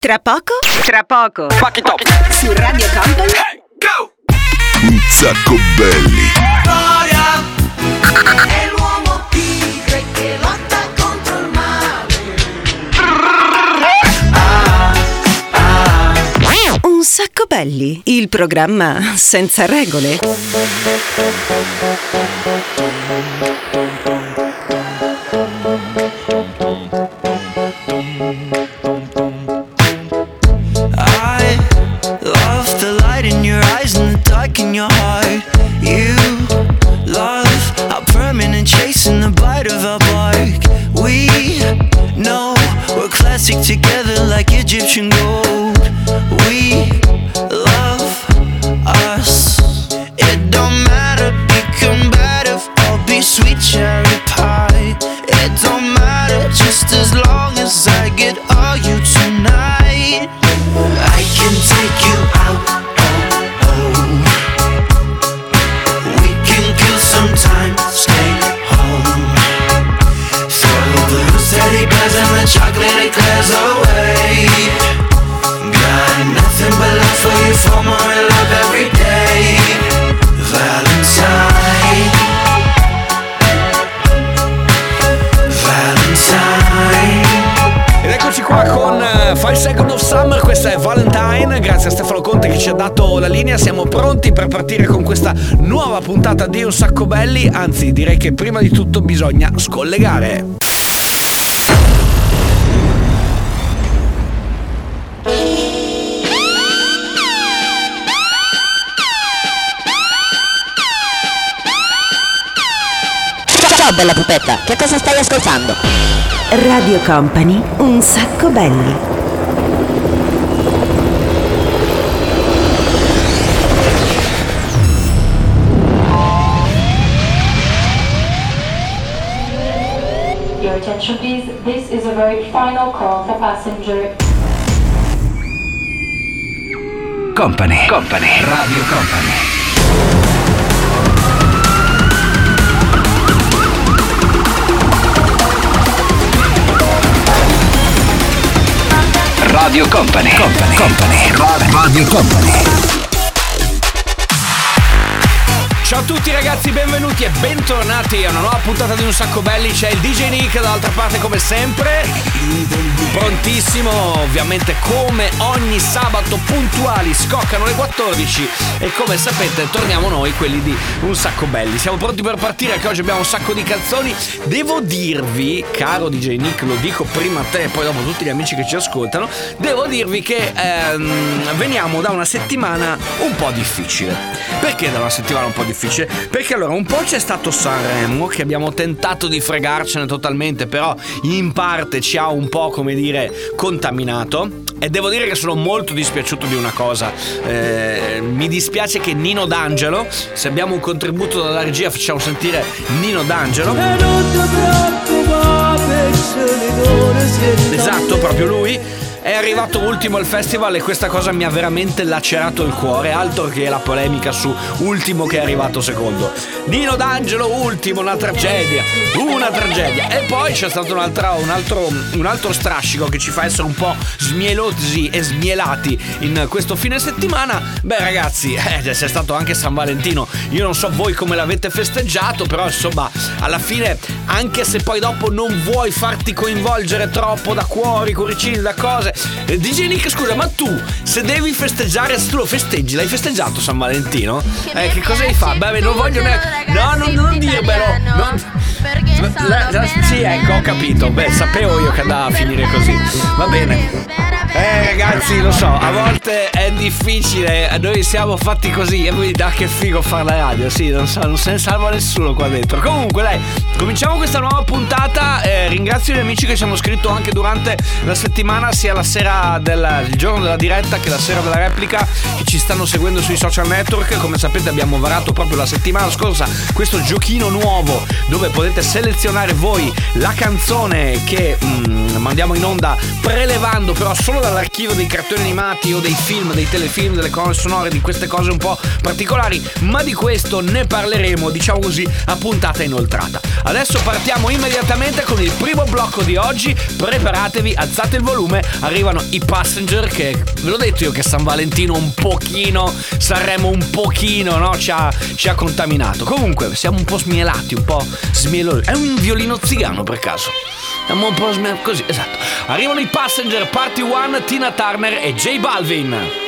Tra poco? Tra poco. Pack it up. Su Radio Company? Un sacco belli. È l'uomo tigre che lotta contro il male. Un sacco belli. Il programma senza regole. Conte che ci ha dato la linea, siamo pronti per partire con questa nuova puntata di Un Sacco Belli, anzi direi che prima di tutto bisogna scollegare. Ciao bella pupetta, che cosa stai ascoltando? Radio Company. Un sacco belli. Your attention please, this is a very final call for passenger. Company, Company, Radio Company. Radio Company, Company, Company, Radio Company. Ciao a tutti ragazzi, benvenuti e bentornati a una nuova puntata di Un Sacco Belli. C'è il DJ Nick dall'altra parte come sempre. Prontissimo, ovviamente come ogni sabato puntuali, scoccano le 14 e come sapete torniamo noi quelli di Un Sacco Belli. Siamo pronti per partire che oggi abbiamo un sacco di canzoni. Devo dirvi, caro DJ Nick, lo dico prima a te e poi dopo a tutti gli amici che ci ascoltano, devo dirvi che ehm, veniamo da una settimana un po' difficile. Perché da una settimana un po' difficile? Perché allora un po' c'è stato Sanremo che abbiamo tentato di fregarcene totalmente, però in parte ci ha un po' come dire contaminato. E devo dire che sono molto dispiaciuto di una cosa. Eh, mi dispiace che Nino D'Angelo, se abbiamo un contributo dalla regia, facciamo sentire Nino D'Angelo. Esatto, proprio lui. È arrivato ultimo al festival e questa cosa mi ha veramente lacerato il cuore, altro che la polemica su ultimo che è arrivato secondo. Nino D'Angelo ultimo, una tragedia, una tragedia. E poi c'è stato un altro, un altro strascico che ci fa essere un po' smielosi e smielati in questo fine settimana. Beh ragazzi, eh, c'è stato anche San Valentino. Io non so voi come l'avete festeggiato, però insomma, alla fine, anche se poi dopo non vuoi farti coinvolgere troppo da cuori, cuoricini, da cose. Eh, DJ Nick, scusa, ma tu se devi festeggiare, se tu lo festeggi, l'hai festeggiato San Valentino? Eh, che cosa hai fatto? Beh, non voglio neanche. No, non, non dirmelo. Non... La- la- sì, ecco, ho capito. Beh, sapevo io che andava a finire così. Va bene. Eh ragazzi lo so, a volte è difficile, noi siamo fatti così e quindi da che figo fare la radio, sì, non, so, non se ne salva nessuno qua dentro. Comunque dai, cominciamo questa nuova puntata, eh, ringrazio gli amici che ci hanno scritto anche durante la settimana, sia la sera del giorno della diretta che la sera della replica, che ci stanno seguendo sui social network, come sapete abbiamo varato proprio la settimana scorsa questo giochino nuovo dove potete selezionare voi la canzone che mm, mandiamo in onda prelevando però solo da dall'archivio dei cartoni animati o dei film, dei telefilm, delle colonne sonore, di queste cose un po' particolari, ma di questo ne parleremo, diciamo così, a puntata inoltrata. Adesso partiamo immediatamente con il primo blocco di oggi, preparatevi, alzate il volume, arrivano i passenger che, ve l'ho detto io che San Valentino un pochino, Sanremo un pochino, no? Ci ha, ci ha contaminato. Comunque, siamo un po' smielati, un po' smieloni. È un violino zigano per caso. Siamo un po' così, esatto. Arrivano i passenger, Party One, Tina Turner e J Balvin.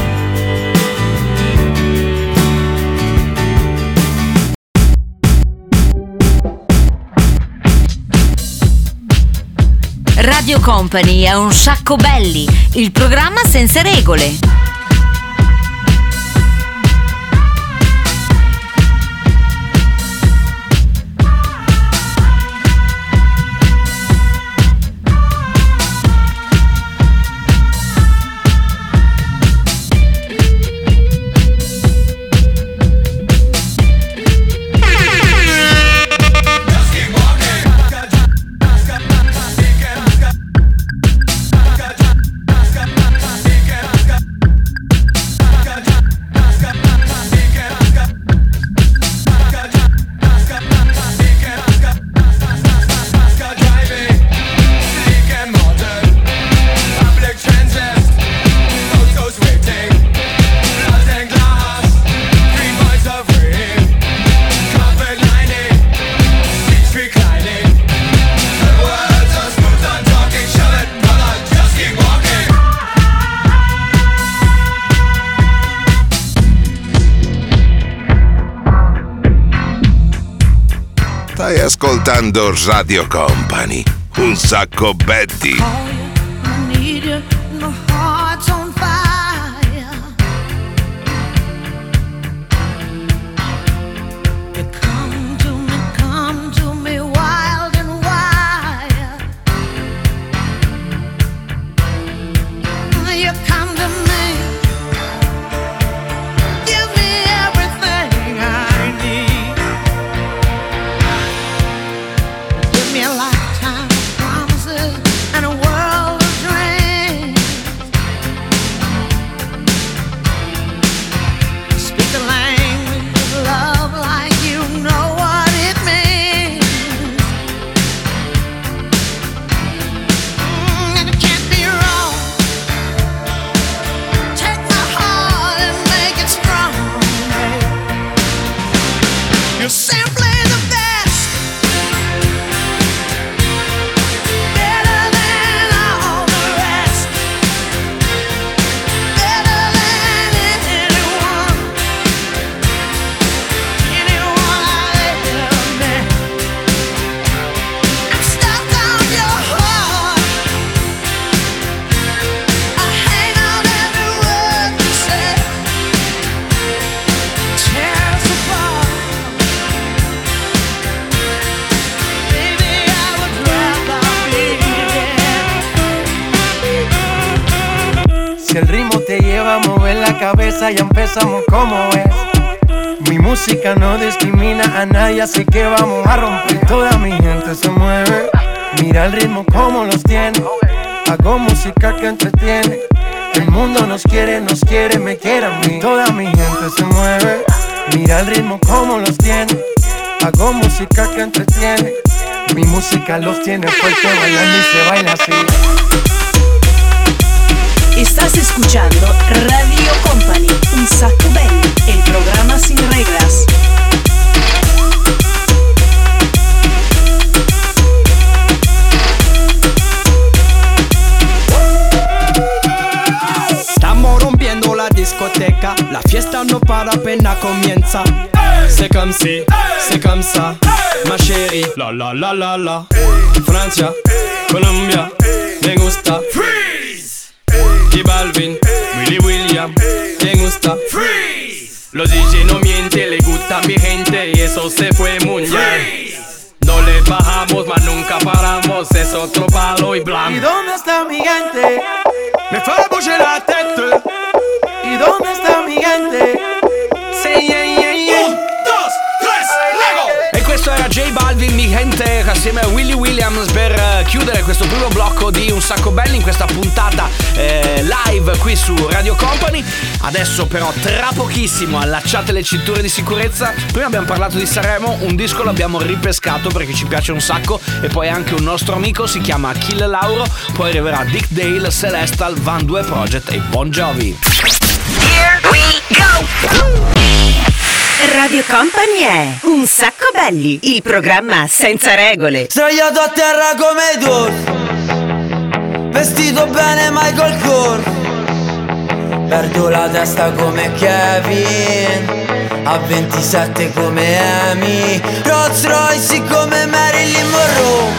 Radio Company è un sacco belli, il programma senza regole. Ascoltando Radio Company. Un sacco Betty. Que entretiene. Mi música los tiene fuerte bailando y se baila así. Estás escuchando Radio Company, un sacco belli, el programa sin reglas. Estamos rompiendo la discoteca, la fiesta no para apenas comienza. C'est comme si, c'est comme ça, ma chérie. La la la la la. Francia, Colombia, me gusta. Freeze. Y Balvin, Willy William, me gusta. Freeze. Los DJ no mienten, le gusta a mi gente y eso se fue bien. No le bajamos, mas nunca paramos, es otro palo y ¿Y blanco. dónde está mi gente? Me fait bouger la tête. ¿Y dónde está mi gente? Yeah yeah yeah. Gente, assieme a Willy Williams per eh, chiudere questo primo blocco di Un Sacco Belli in questa puntata eh, live qui su Radio Company. Adesso però tra pochissimo allacciate le cinture di sicurezza. Prima abbiamo parlato di Sanremo, un disco l'abbiamo ripescato perché ci piace un sacco e poi anche un nostro amico si chiama Achille Lauro, poi arriverà Dick Dale, Celestal, Van Due Project e Bon Jovi. Radio Company è Un sacco belli, il programma senza regole. Sdraiato a terra come Dorf Vestito bene Michael Kors Perdo la testa come Kevin A 27 come Amy Rolls Royce come Marilyn Monroe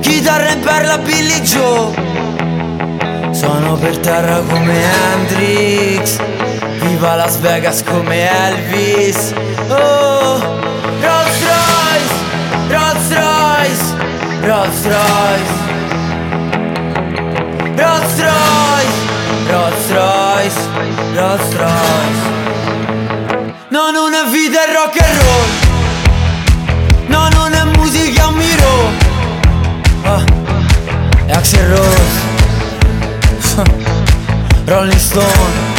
Chitarra in perla Billy Joe Sono per terra come Hendrix Viva Las Vegas come Elvis. Oh Rolls Royce Rolls Royce Rolls Royce. Rolls Royce Rolls Royce Rolls Royce. No non è vita rock and roll. No non è musica un miro. Ah. Axel Rose. Rolling Stone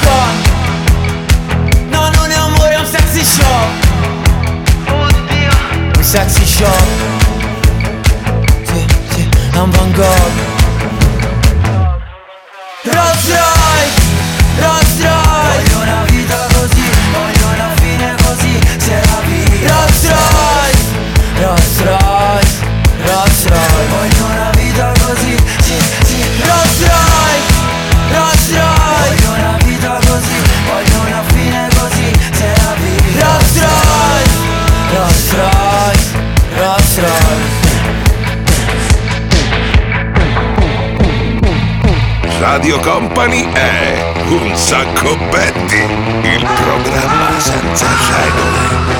Borgascon No non è amore è un sexy show Un sexy show Sì, sì, è un Van Gogh Radio Company è Un sacco Betty, il programma senza regole.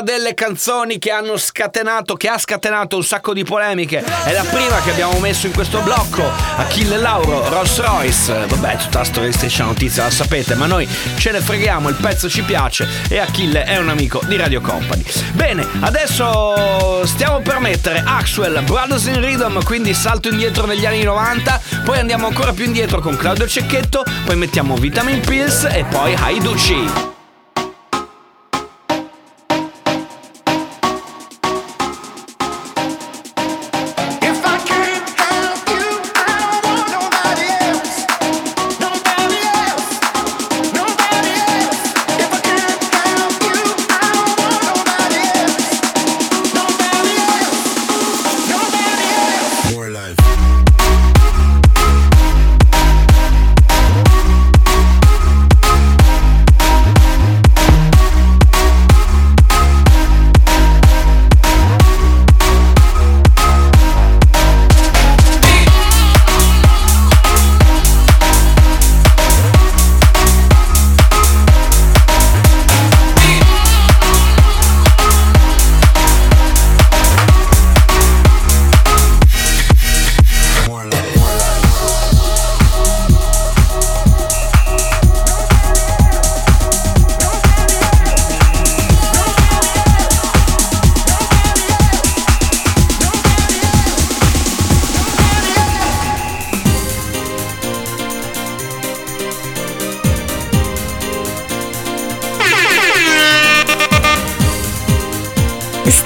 Delle canzoni che hanno scatenato, che ha scatenato un sacco di polemiche, è la prima che abbiamo messo in questo blocco. Achille Lauro, Rolls Royce. Vabbè, tutta la storia di Striscia Notizia la sapete, ma noi ce ne freghiamo, il pezzo ci piace e Achille è un amico di Radio Company. Bene, adesso stiamo per mettere Axwell, Brothers in Rhythm, quindi salto indietro negli anni 90, poi andiamo ancora più indietro con Claudio Cecchetto, poi mettiamo Vitamin Pills e poi Haiducci.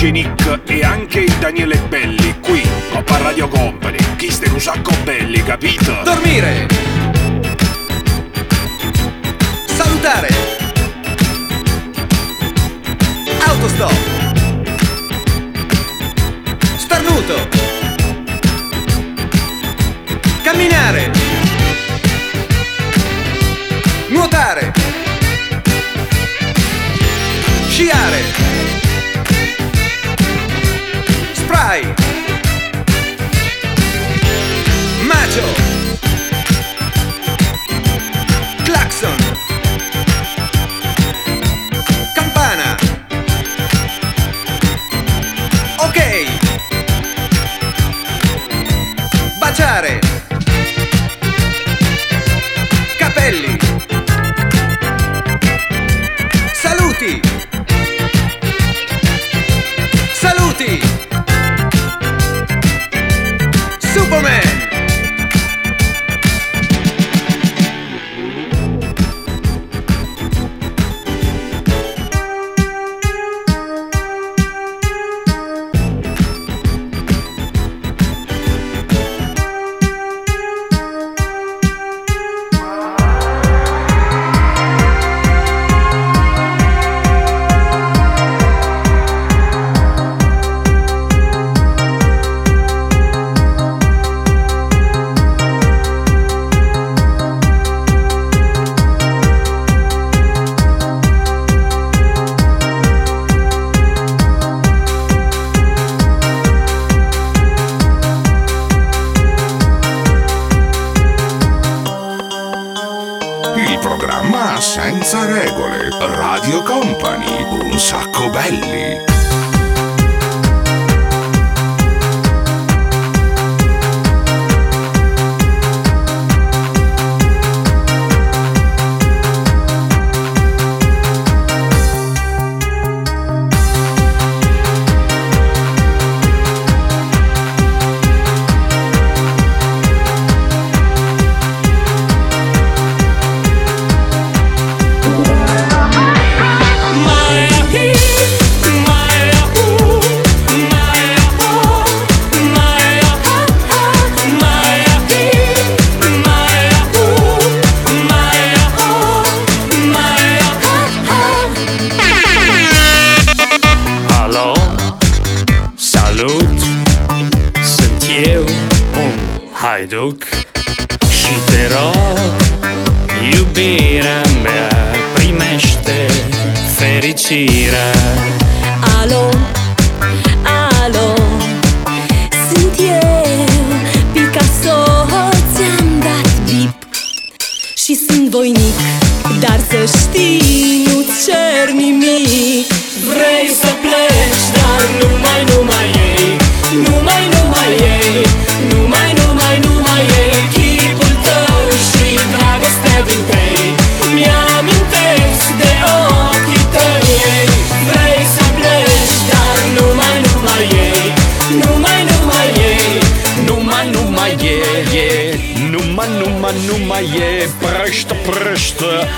DJ Nick e anche il Daniele Belli qui, a Paradio Company, Chi Kiss un sacco belli, capito? Dormire! Salutare! Autostop! Starnuto! Camminare! Nuotare! Sciare! vai!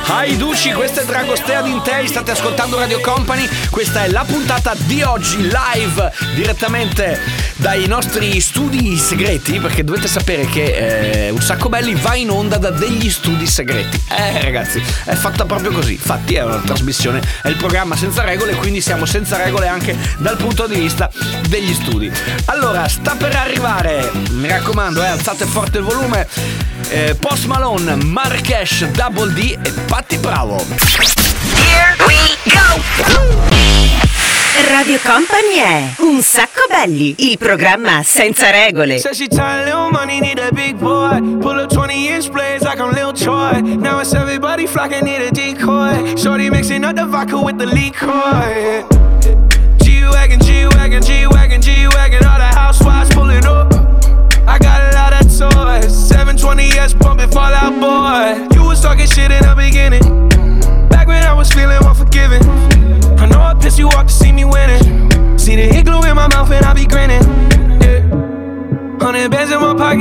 Hai Duci, questo è Dragostea Dintei, state ascoltando Radio Company. Questa è la puntata di oggi live direttamente dai nostri studi segreti, perché dovete sapere che eh, Un Sacco Belli va in onda da degli studi segreti. Eh ragazzi, è fatta proprio così. Infatti è una trasmissione, è il programma senza regole, quindi siamo senza regole anche dal punto di vista degli studi. Allora, sta per arrivare, mi raccomando, eh, alzate forte il volume. eh, Post Malone, Marrakesh, Double D e Patti Bravo. Here we go! Radio Company è Un sacco belli, il programma senza regole. Said she tired, little money, need a big boy. Pull up 20 inch blades like I'm Lil Troy. Now it's everybody flocking, need a decoy. Shorty mixing up the vodka with the liquor. G-Wagon, G-Wagon, G-Wagon, G-Wagon.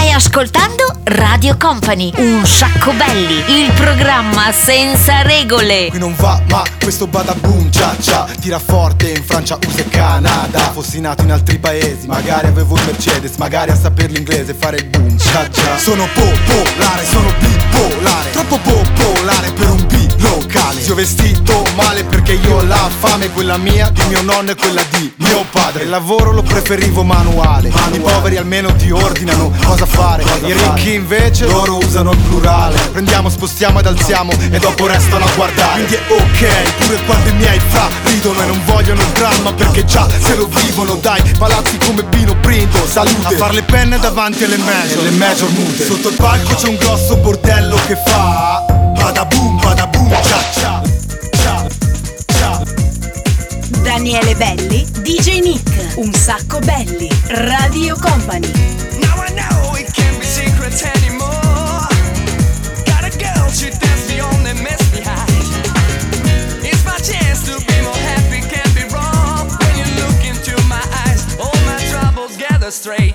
Stai ascoltando Radio Company, un sacco belli, il programma senza regole. Qui non va, ma questo badaboom cia cia Tira forte in Francia, USA e Canada. Fossi nato in altri paesi, magari avevo il Mercedes Magari a saper l'inglese fare il boom cia cia Sono popolare, sono bipolare. Troppo popolare per un locale. Ti ho vestito male perché io ho la fame Quella mia, di mio nonno e quella di mio padre. Il lavoro lo preferivo manuale. I poveri almeno ti ordinano cosa fare. I ricchi invece loro usano il plurale. Prendiamo, spostiamo ed alziamo e dopo restano a guardare. Quindi è ok, pure quando i miei fra ridono e non vogliono il dramma Perché già se lo vivono dai palazzi come Pino Brindo Salute. A far le penne davanti alle major, le major mute. Sotto il palco c'è un grosso bordello che fa cia cia cia cia Daniele Belli, DJ Nick, un sacco belli, Radio Company. Now I know it can't be secrets anymore. Got a girl, she dance the only mess behind. It's my chance to be more happy, can't be wrong. When you look into my eyes, all my troubles gather straight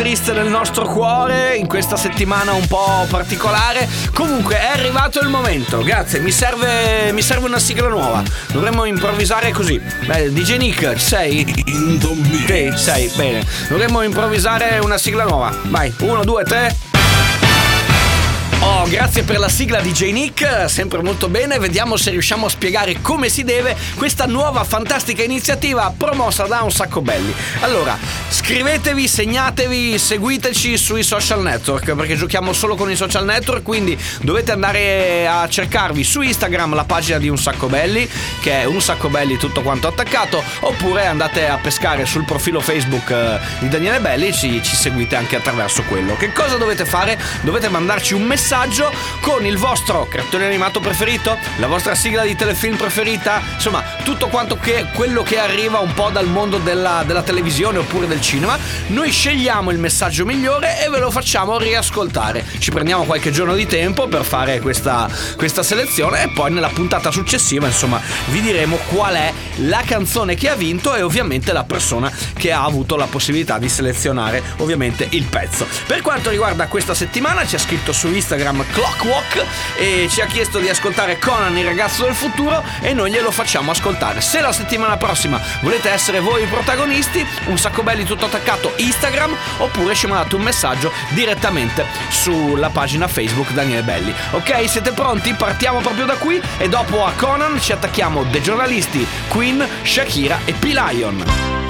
Triste nel nostro cuore in questa settimana un po' particolare. Comunque è arrivato il momento. Grazie, mi serve, mi serve una sigla nuova. Dovremmo improvvisare così. Beh, DJ Nick, ci sei? Sì, sei, bene. Dovremmo improvvisare una sigla nuova. Vai, uno, due, tre. Grazie per la sigla DJ Nick, sempre molto bene. Vediamo se riusciamo a spiegare come si deve questa nuova fantastica iniziativa promossa da un sacco belli. Allora, scrivetevi, segnatevi, seguiteci sui social network perché giochiamo solo con i social network, quindi dovete andare a cercarvi su Instagram la pagina di un sacco belli, che è un sacco belli tutto quanto attaccato, oppure andate a pescare sul profilo Facebook eh, di Daniele Belli, ci, ci seguite anche attraverso quello. Che cosa dovete fare? Dovete mandarci un messaggio con il vostro cartone animato preferito, la vostra sigla di telefilm preferita, insomma tutto quanto che quello che arriva un po' dal mondo della, della televisione oppure del cinema. Noi scegliamo il messaggio migliore e ve lo facciamo riascoltare. Ci prendiamo qualche giorno di tempo per fare questa, questa selezione e poi nella puntata successiva insomma vi diremo qual è la canzone che ha vinto e ovviamente la persona che ha avuto la possibilità di selezionare ovviamente il pezzo. Per quanto riguarda questa settimana ci ha scritto su Instagram Clockwalk e ci ha chiesto di ascoltare Conan il ragazzo del futuro e noi glielo facciamo ascoltare. Se la settimana prossima volete essere voi i protagonisti, un sacco belli tutto attaccato Instagram oppure ci mandate un messaggio direttamente sulla pagina Facebook Daniele Belli. Ok, siete pronti? Partiamo proprio da qui e dopo a Conan ci attacchiamo dei giornalisti Queen, Shakira e P-Lion.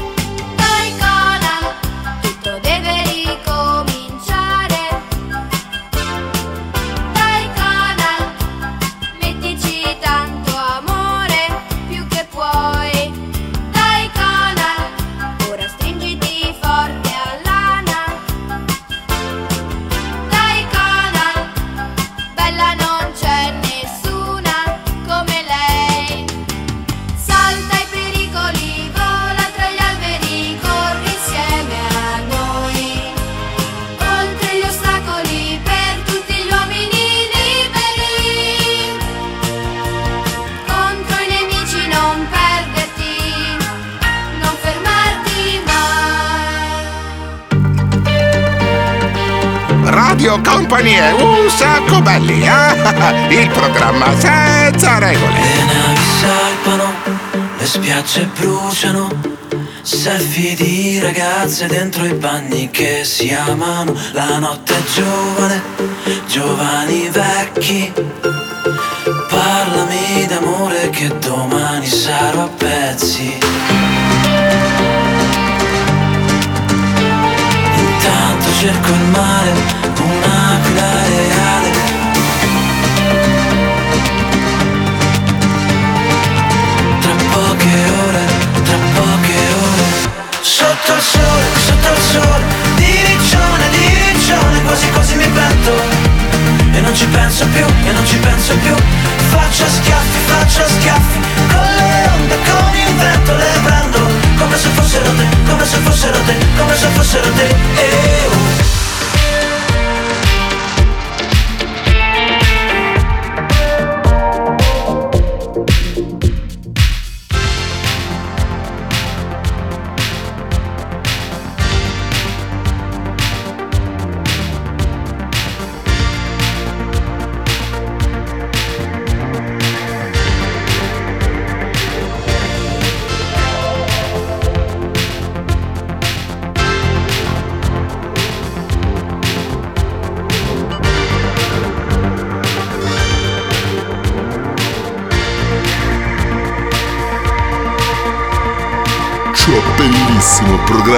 Company è un sacco belli, eh? Il programma senza regole. salpano, le spiagge bruciano, selfie di ragazze dentro i bagni che si amano, la notte è giovane, giovani vecchi, parlami d'amore che domani sarò a pezzi. Intanto cerco il mare, un'aquila ci penso più, e non ci penso più. Faccio schiaffi, faccio schiaffi Con le onde, con il vento Le prendo. Come se fossero te Come se fossero te, come se fossero te. Eh, oh.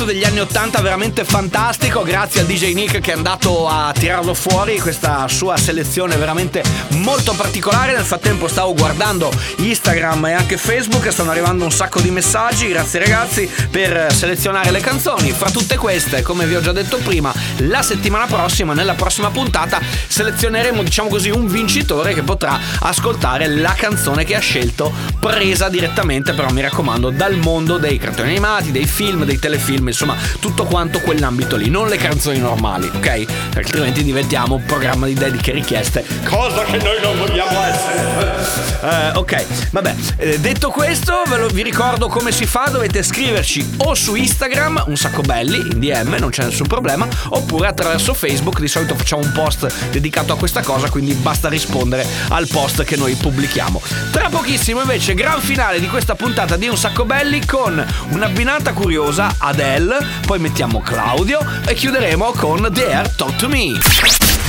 Pezzo degli anni 80 veramente fantastico, grazie al DJ Nick che è andato a tirarlo fuori, questa sua selezione veramente molto particolare. Nel frattempo stavo guardando Instagram e anche Facebook e stanno arrivando un sacco di messaggi, grazie ragazzi per selezionare le canzoni. Fra tutte queste, come vi ho già detto prima, la settimana prossima, nella prossima puntata, selezioneremo diciamo così un vincitore che potrà ascoltare la canzone che ha scelto presa direttamente però mi raccomando dal mondo dei cartoni animati, dei film, dei telefilm, insomma tutto quanto quell'ambito lì, non le canzoni normali, ok? Altrimenti diventiamo un programma di dediche richieste, cosa che noi non vogliamo essere. Eh, ok, vabbè, eh, detto questo ve lo- vi ricordo come si fa, dovete scriverci o su Instagram, un sacco belli, in DM, non c'è nessun problema, oppure attraverso Facebook, di solito facciamo un post dedicato a questa cosa, quindi basta rispondere al post che noi pubblichiamo. Tra pochissimo invece gran finale di questa puntata di Un sacco belli con un'abbinata curiosa Adele, poi mettiamo Claudio e chiuderemo con Dare Talk to Me.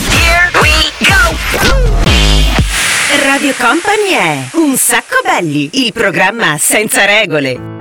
Here we go! Radio Company è Un sacco belli, il programma senza regole.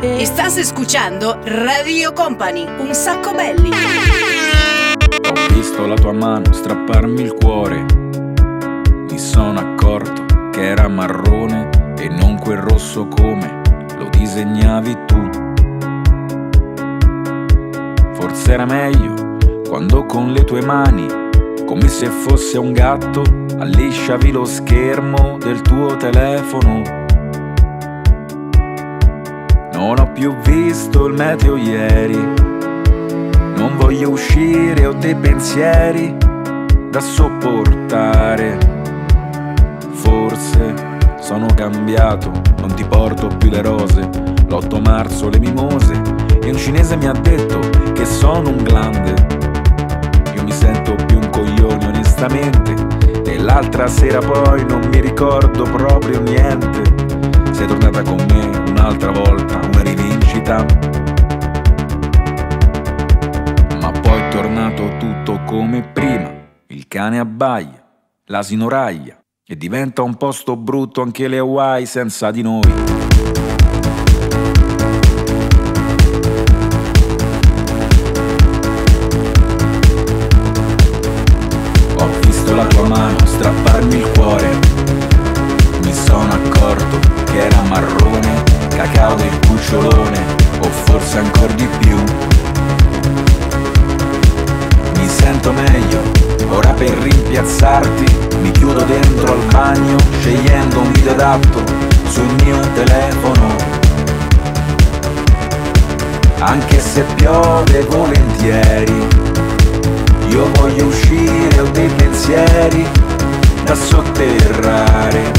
Estás escuchando Radio Company, un sacco belli. Ho visto la tua mano strapparmi il cuore. Mi sono accorto che era marrone e non quel rosso come lo disegnavi tu. Forse era meglio quando con le tue mani, come se fosse un gatto, allisciavi lo schermo del tuo telefono. Non ho più visto il meteo ieri. Non voglio uscire, ho dei pensieri da sopportare. Forse sono cambiato, non ti porto più le rose. L'8 marzo le mimose e un cinese mi ha detto che sono un grande. Io mi sento più un coglione onestamente e l'altra sera poi non mi ricordo proprio niente. Sei tornata con me un'altra volta, una rivincita. Ma poi è tornato tutto come prima. Il cane abbaia, l'asino raglia e diventa un posto brutto anche le Hawaii senza di noi. Adatto sul mio telefono. Anche se piove volentieri, io voglio uscire, ho dei pensieri da sotterrare.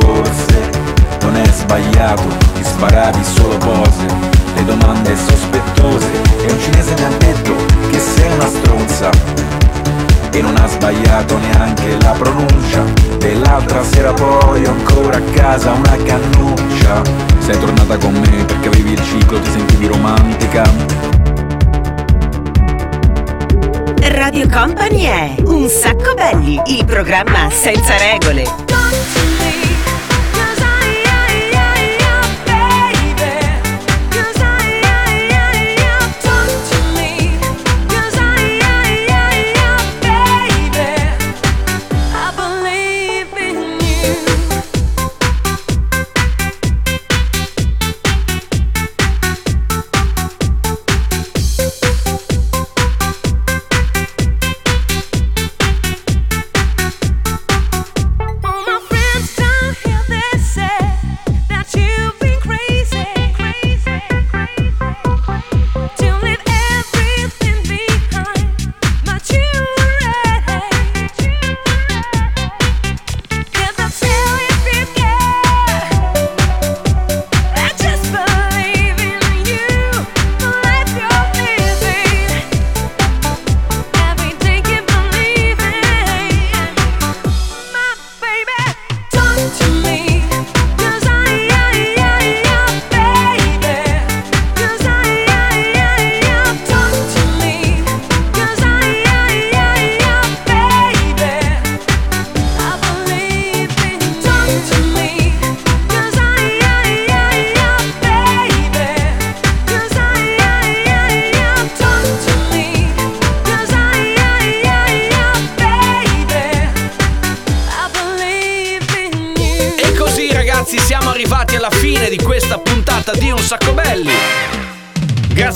Forse non è sbagliato ti sparavi solo pose, le domande sospettose e un cinese mi ha detto che sei una stronza e non ha sbagliato neanche la pronuncia. Dell'altra sera poi ho ancora a casa una cannuccia. Sei tornata con me perché avevi il ciclo ti sentivi romantica. Radio Company è Un sacco belli, il programma senza regole.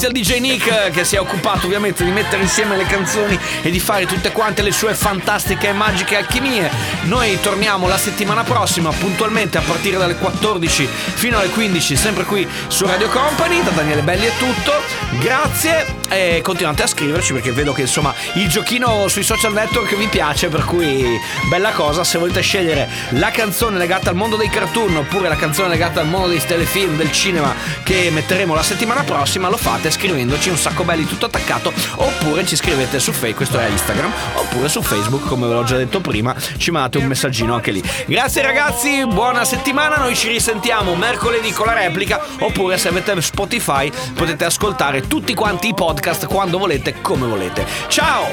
Grazie al DJ Nick che si è occupato ovviamente di mettere insieme le canzoni e di fare tutte quante le sue fantastiche e magiche alchimie. Noi torniamo la settimana prossima puntualmente a partire dalle 14 fino alle 15 sempre qui su Radio Company. Da Daniele Belli è tutto. Grazie. E continuate a scriverci perché vedo che insomma il giochino sui social network vi piace per cui bella cosa. Se volete scegliere la canzone legata al mondo dei cartoon oppure la canzone legata al mondo dei telefilm del cinema che metteremo la settimana prossima lo fate scrivendoci un sacco belli tutto attaccato. Oppure ci scrivete su Facebook questo è Instagram oppure su Facebook come ve l'ho già detto prima ci mandate un messaggino anche lì. Grazie ragazzi buona settimana noi ci risentiamo mercoledì con la replica oppure se avete Spotify potete ascoltare tutti quanti i podcast quando volete come volete. Ciao!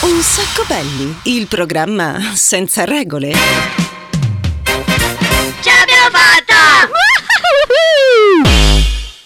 Un sacco belli, il programma senza regole.